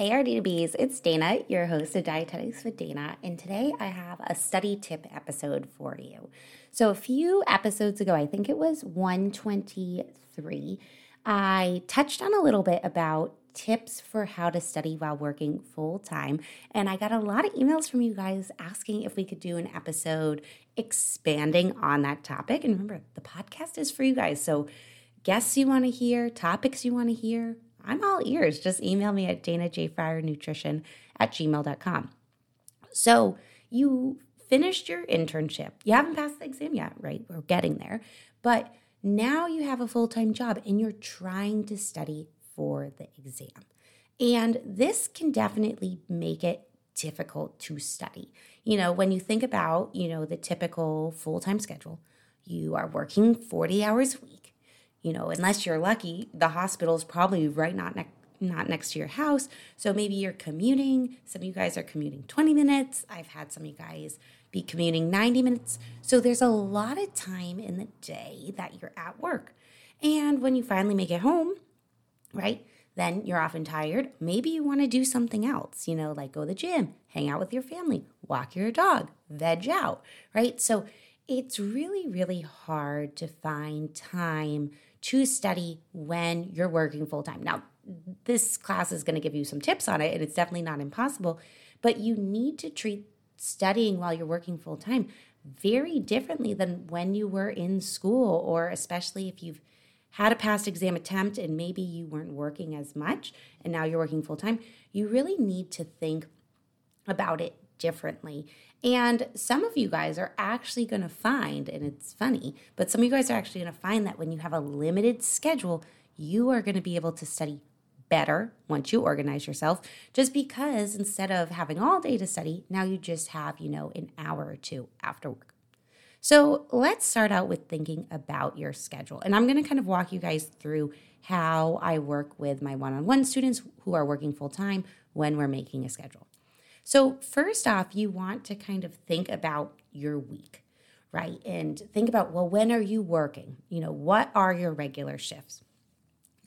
Hey, RD Bees, it's Dana, your host of Dietetics with Dana, and today I have a study tip episode for you. So, a few episodes ago, I think it was 123, I touched on a little bit about tips for how to study while working full time, and I got a lot of emails from you guys asking if we could do an episode expanding on that topic. And remember, the podcast is for you guys, so guests you want to hear, topics you want to hear, I'm all ears. Just email me at danajfryernutrition at gmail.com. So you finished your internship. You haven't passed the exam yet, right? We're getting there. But now you have a full time job and you're trying to study for the exam. And this can definitely make it difficult to study. You know, when you think about, you know, the typical full time schedule, you are working 40 hours a week you know, unless you're lucky, the hospital is probably right not next not next to your house. So maybe you're commuting. Some of you guys are commuting 20 minutes. I've had some of you guys be commuting 90 minutes. So there's a lot of time in the day that you're at work. And when you finally make it home, right? Then you're often tired. Maybe you want to do something else, you know, like go to the gym, hang out with your family, walk your dog, veg out, right? So it's really, really hard to find time to study when you're working full time. Now, this class is going to give you some tips on it, and it's definitely not impossible, but you need to treat studying while you're working full time very differently than when you were in school, or especially if you've had a past exam attempt and maybe you weren't working as much and now you're working full time. You really need to think about it differently. And some of you guys are actually going to find, and it's funny, but some of you guys are actually going to find that when you have a limited schedule, you are going to be able to study better once you organize yourself, just because instead of having all day to study, now you just have, you know, an hour or two after work. So let's start out with thinking about your schedule. And I'm going to kind of walk you guys through how I work with my one on one students who are working full time when we're making a schedule. So, first off, you want to kind of think about your week, right? And think about, well, when are you working? You know, what are your regular shifts?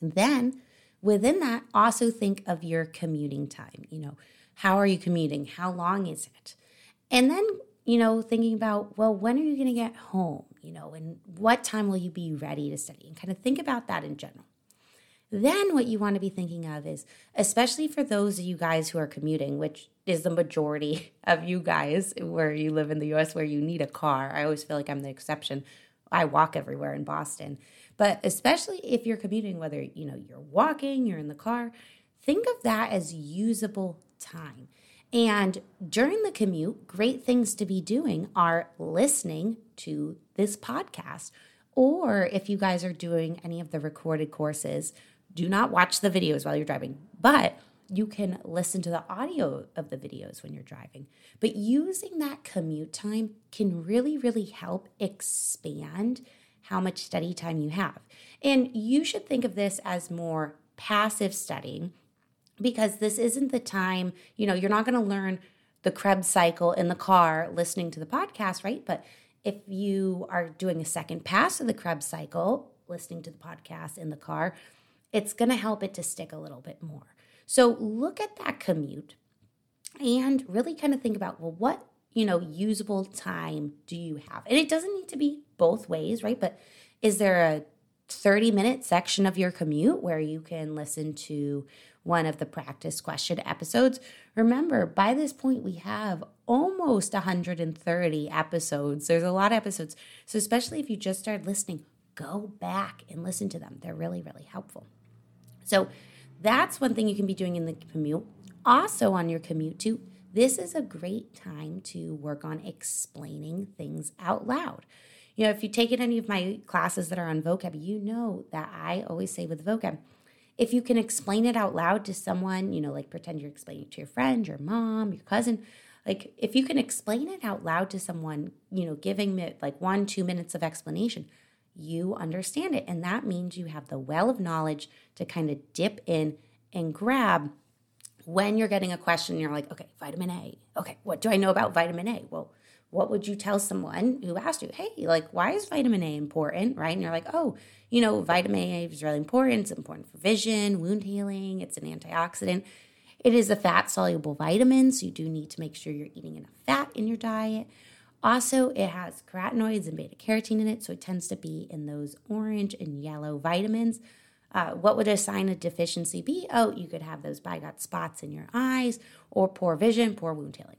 And then within that, also think of your commuting time. You know, how are you commuting? How long is it? And then, you know, thinking about, well, when are you going to get home? You know, and what time will you be ready to study? And kind of think about that in general. Then, what you want to be thinking of is, especially for those of you guys who are commuting, which is the majority of you guys where you live in the US where you need a car. I always feel like I'm the exception. I walk everywhere in Boston. But especially if you're commuting, whether you know you're walking, you're in the car, think of that as usable time. And during the commute, great things to be doing are listening to this podcast. Or if you guys are doing any of the recorded courses, do not watch the videos while you're driving, but you can listen to the audio of the videos when you're driving. But using that commute time can really, really help expand how much study time you have. And you should think of this as more passive studying because this isn't the time, you know, you're not going to learn the Krebs cycle in the car listening to the podcast, right? But if you are doing a second pass of the Krebs cycle, listening to the podcast in the car, it's going to help it to stick a little bit more. So look at that commute and really kind of think about, well, what, you know, usable time do you have? And it doesn't need to be both ways, right? But is there a 30 minute section of your commute where you can listen to one of the practice question episodes. Remember, by this point, we have almost 130 episodes. There's a lot of episodes. So, especially if you just started listening, go back and listen to them. They're really, really helpful. So that's one thing you can be doing in the commute. Also, on your commute, too, this is a great time to work on explaining things out loud. You know, if you take in any of my classes that are on vocab, you know that I always say with vocab, if you can explain it out loud to someone, you know, like pretend you're explaining to your friend, your mom, your cousin, like if you can explain it out loud to someone, you know, giving it like one, two minutes of explanation, you understand it. And that means you have the well of knowledge to kind of dip in and grab when you're getting a question. You're like, okay, vitamin A. Okay, what do I know about vitamin A? Well, what would you tell someone who asked you, hey, like, why is vitamin A important? Right. And you're like, oh, you know, vitamin A is really important. It's important for vision, wound healing, it's an antioxidant. It is a fat soluble vitamin, so you do need to make sure you're eating enough fat in your diet. Also, it has carotenoids and beta carotene in it, so it tends to be in those orange and yellow vitamins. Uh, what would a sign of deficiency be? Oh, you could have those Bitot spots in your eyes, or poor vision, poor wound healing.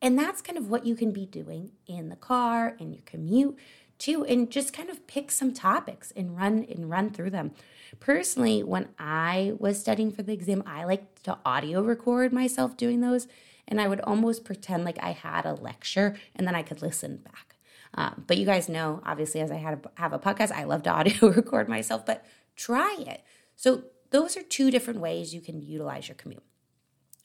And that's kind of what you can be doing in the car, in your commute, too, and just kind of pick some topics and run and run through them. Personally, when I was studying for the exam, I like to audio record myself doing those, and I would almost pretend like I had a lecture, and then I could listen back. Um, but you guys know, obviously, as I had a, have a podcast, I love to audio record myself. But try it. So those are two different ways you can utilize your commute.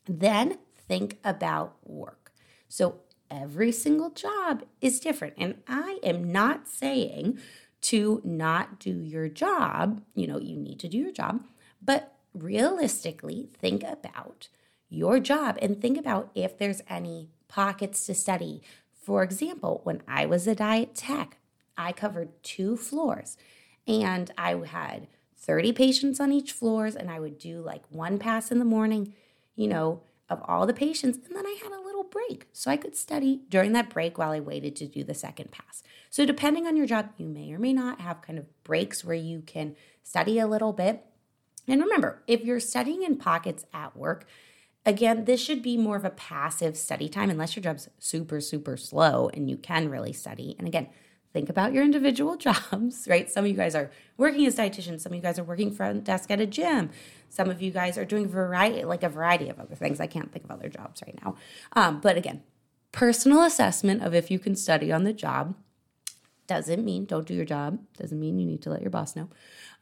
Then think about work. So every single job is different. And I am not saying to not do your job. You know, you need to do your job, but realistically, think about your job and think about if there's any pockets to study. For example, when I was a diet tech, I covered two floors and I had 30 patients on each floors and I would do like one pass in the morning, you know, of all the patients and then I had a little break so I could study during that break while I waited to do the second pass. So depending on your job, you may or may not have kind of breaks where you can study a little bit. And remember, if you're studying in pockets at work, again, this should be more of a passive study time unless your job's super, super slow and you can really study. And again, think about your individual jobs, right? Some of you guys are working as dietitians, some of you guys are working front desk at a gym, some of you guys are doing variety, like a variety of other things. I can't think of other jobs right now. Um, but again, personal assessment of if you can study on the job doesn't mean don't do your job, doesn't mean you need to let your boss know.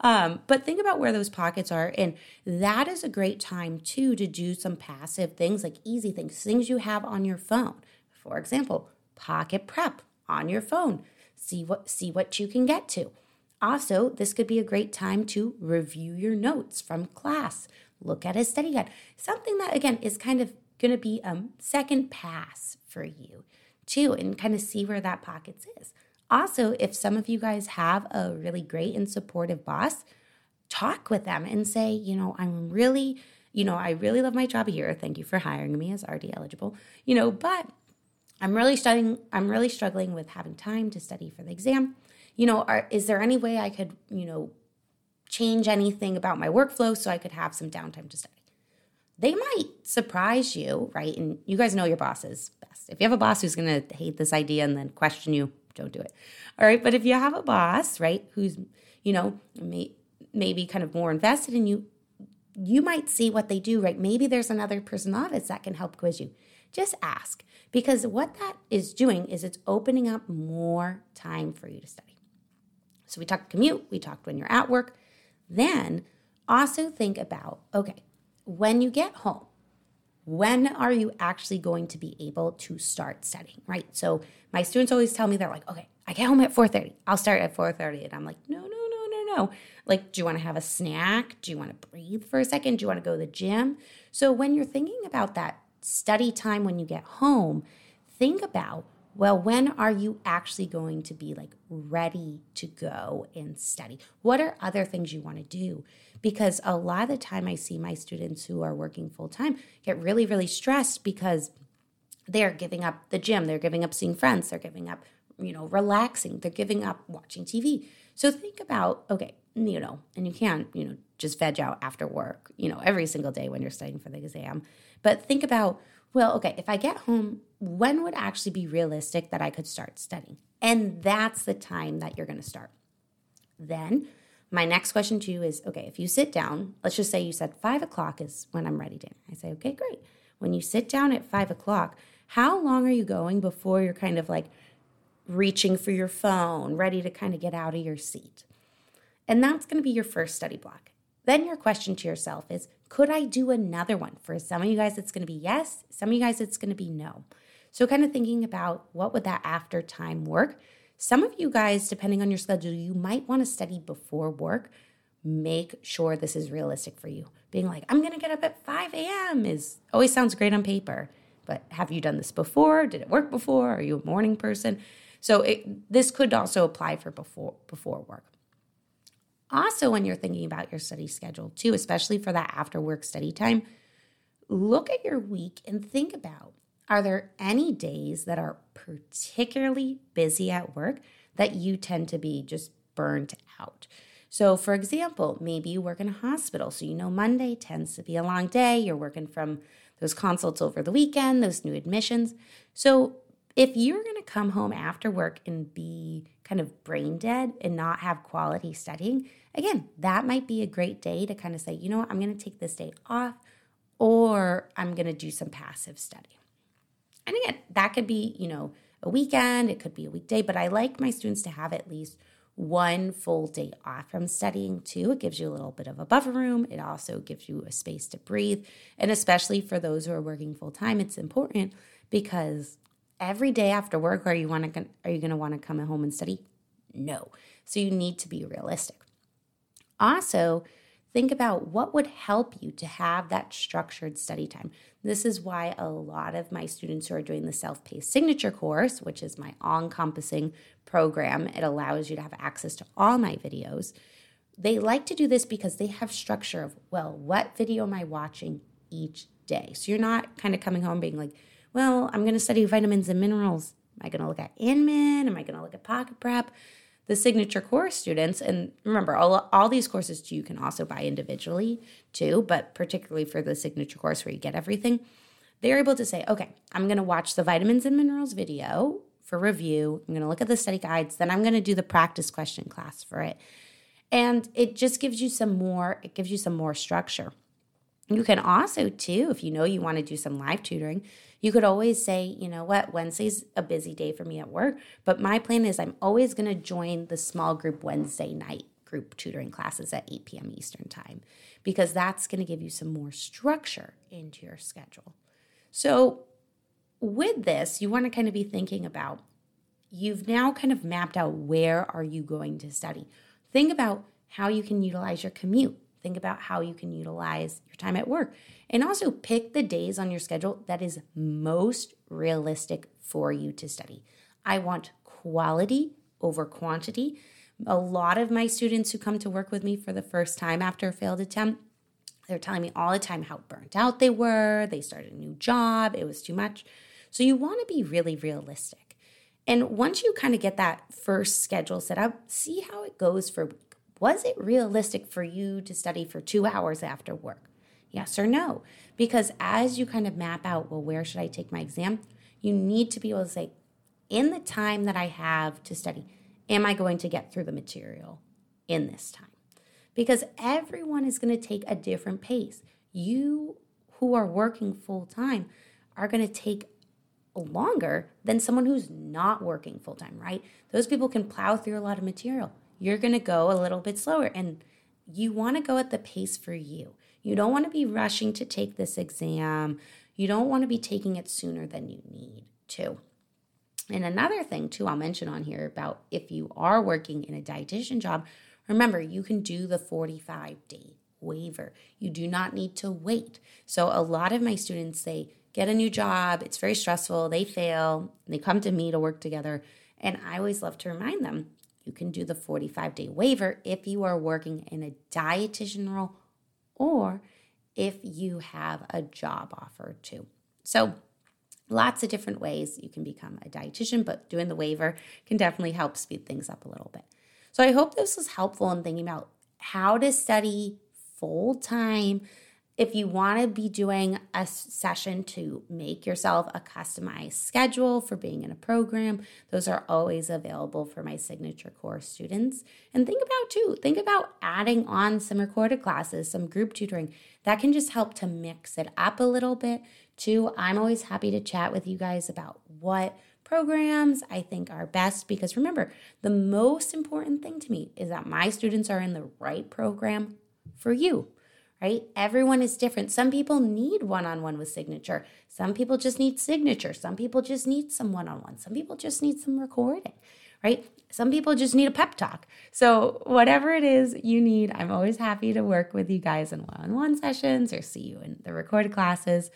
Um, but think about where those pockets are. And that is a great time too to do some passive things like easy things, things you have on your phone. For example, pocket prep on your phone. See what see what you can get to. Also, this could be a great time to review your notes from class. Look at a study guide. Something that again is kind of going to be a second pass for you too and kind of see where that pockets is. Also, if some of you guys have a really great and supportive boss, talk with them and say, you know, I'm really, you know, I really love my job here. Thank you for hiring me as RD eligible, you know, but I'm really studying, I'm really struggling with having time to study for the exam. You know, are, is there any way I could, you know, change anything about my workflow so I could have some downtime to study? They might surprise you, right? And you guys know your bosses best. If you have a boss who's going to hate this idea and then question you, don't do it. All right. But if you have a boss, right, who's, you know, may, maybe kind of more invested in you, you might see what they do, right? Maybe there's another person office that can help quiz you. Just ask because what that is doing is it's opening up more time for you to study. So we talked commute, we talked when you're at work. Then also think about okay, when you get home, when are you actually going to be able to start studying right? So my students always tell me they're like okay i get home at 4.30 i'll start at 4.30 and i'm like no no no no no. Like do you want to have a snack? Do you want to breathe for a second? Do you want to go to the gym? So when you're thinking about that study time when you get home think about well when are you actually going to be like ready to go and study what are other things you want to do because a lot of the time I see my students who are working full time get really, really stressed because they're giving up the gym, they're giving up seeing friends, they're giving up, you know, relaxing, they're giving up watching TV. So think about, okay, you know, and you can't, you know, just veg out after work, you know, every single day when you're studying for the exam. But think about, well, okay, if I get home, when would actually be realistic that I could start studying? And that's the time that you're going to start. Then my next question to you is okay, if you sit down, let's just say you said five o'clock is when I'm ready to. I say, okay, great. When you sit down at five o'clock, how long are you going before you're kind of like reaching for your phone, ready to kind of get out of your seat? And that's going to be your first study block. Then your question to yourself is could I do another one? For some of you guys, it's going to be yes. Some of you guys, it's going to be no. So, kind of thinking about what would that after time work some of you guys, depending on your schedule, you might want to study before work. Make sure this is realistic for you. Being like, I'm going to get up at 5 a.m. is always sounds great on paper, but have you done this before? Did it work before? Are you a morning person? So it, this could also apply for before before work. Also, when you're thinking about your study schedule too, especially for that after work study time, look at your week and think about are there any days that are particularly busy at work that you tend to be just burnt out? So, for example, maybe you work in a hospital. So, you know, Monday tends to be a long day. You're working from those consults over the weekend, those new admissions. So, if you're going to come home after work and be kind of brain dead and not have quality studying, again, that might be a great day to kind of say, you know what, I'm going to take this day off or I'm going to do some passive study. And again, that could be, you know, a weekend, it could be a weekday, but I like my students to have at least one full day off from studying too. It gives you a little bit of a buffer room. It also gives you a space to breathe. And especially for those who are working full time, it's important because every day after work, are you want to are you going to want to come home and study? No. So you need to be realistic. Also, think about what would help you to have that structured study time. This is why a lot of my students who are doing the self paced signature course, which is my all encompassing program, it allows you to have access to all my videos. They like to do this because they have structure of, well, what video am I watching each day? So you're not kind of coming home being like, well, I'm going to study vitamins and minerals. Am I going to look at Inman? Am I going to look at Pocket Prep? the signature course students, and remember, all, all these courses you can also buy individually too, but particularly for the signature course where you get everything, they're able to say, okay, I'm going to watch the vitamins and minerals video for review. I'm going to look at the study guides. Then I'm going to do the practice question class for it. And it just gives you some more, it gives you some more structure. You can also, too, if you know you want to do some live tutoring, you could always say, you know what, Wednesday's a busy day for me at work, but my plan is I'm always going to join the small group Wednesday night group tutoring classes at 8 p.m. Eastern Time because that's going to give you some more structure into your schedule. So, with this, you want to kind of be thinking about you've now kind of mapped out where are you going to study. Think about how you can utilize your commute. Think about how you can utilize your time at work. And also pick the days on your schedule that is most realistic for you to study. I want quality over quantity. A lot of my students who come to work with me for the first time after a failed attempt, they're telling me all the time how burnt out they were. They started a new job, it was too much. So you want to be really realistic. And once you kind of get that first schedule set up, see how it goes for. Was it realistic for you to study for two hours after work? Yes or no? Because as you kind of map out, well, where should I take my exam? You need to be able to say, in the time that I have to study, am I going to get through the material in this time? Because everyone is going to take a different pace. You who are working full time are going to take longer than someone who's not working full time, right? Those people can plow through a lot of material you're going to go a little bit slower. And you want to go at the pace for you. You don't want to be rushing to take this exam. You don't want to be taking it sooner than you need to. And another thing, too, I'll mention on here about if you are working in a dietitian job, remember you can do the 45 day waiver. You do not need to wait. So, a lot of my students, say, get a new job, it's very stressful, they fail, they come to me to work together. And I always love to remind them you can do the 45 day waiver if you are working in a dietitian role or if you have a job offer too. So, lots of different ways you can become a dietitian, but doing the waiver can definitely help speed things up a little bit. So, I hope this was helpful in thinking about how to study full time if you want to be doing a session to make yourself a customized schedule for being in a program, those are always available for my signature course students. And think about too, think about adding on some recorded classes, some group tutoring. That can just help to mix it up a little bit too. I'm always happy to chat with you guys about what programs I think are best because remember, the most important thing to me is that my students are in the right program for you right? Everyone is different. Some people need one on one with signature. Some people just need signature. Some people just need some one on one. Some people just need some recording, right? Some people just need a pep talk. So, whatever it is you need, I'm always happy to work with you guys in one on one sessions or see you in the recorded classes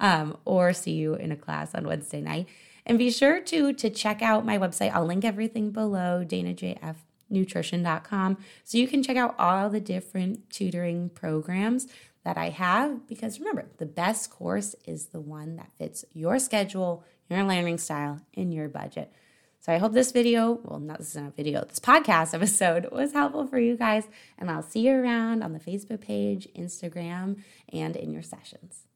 um, or see you in a class on Wednesday night. And be sure to to check out my website. I'll link everything below, danajf nutrition.com. So you can check out all the different tutoring programs that I have because remember, the best course is the one that fits your schedule, your learning style, and your budget. So I hope this video, well, not this is not a video, this podcast episode was helpful for you guys. And I'll see you around on the Facebook page, Instagram, and in your sessions.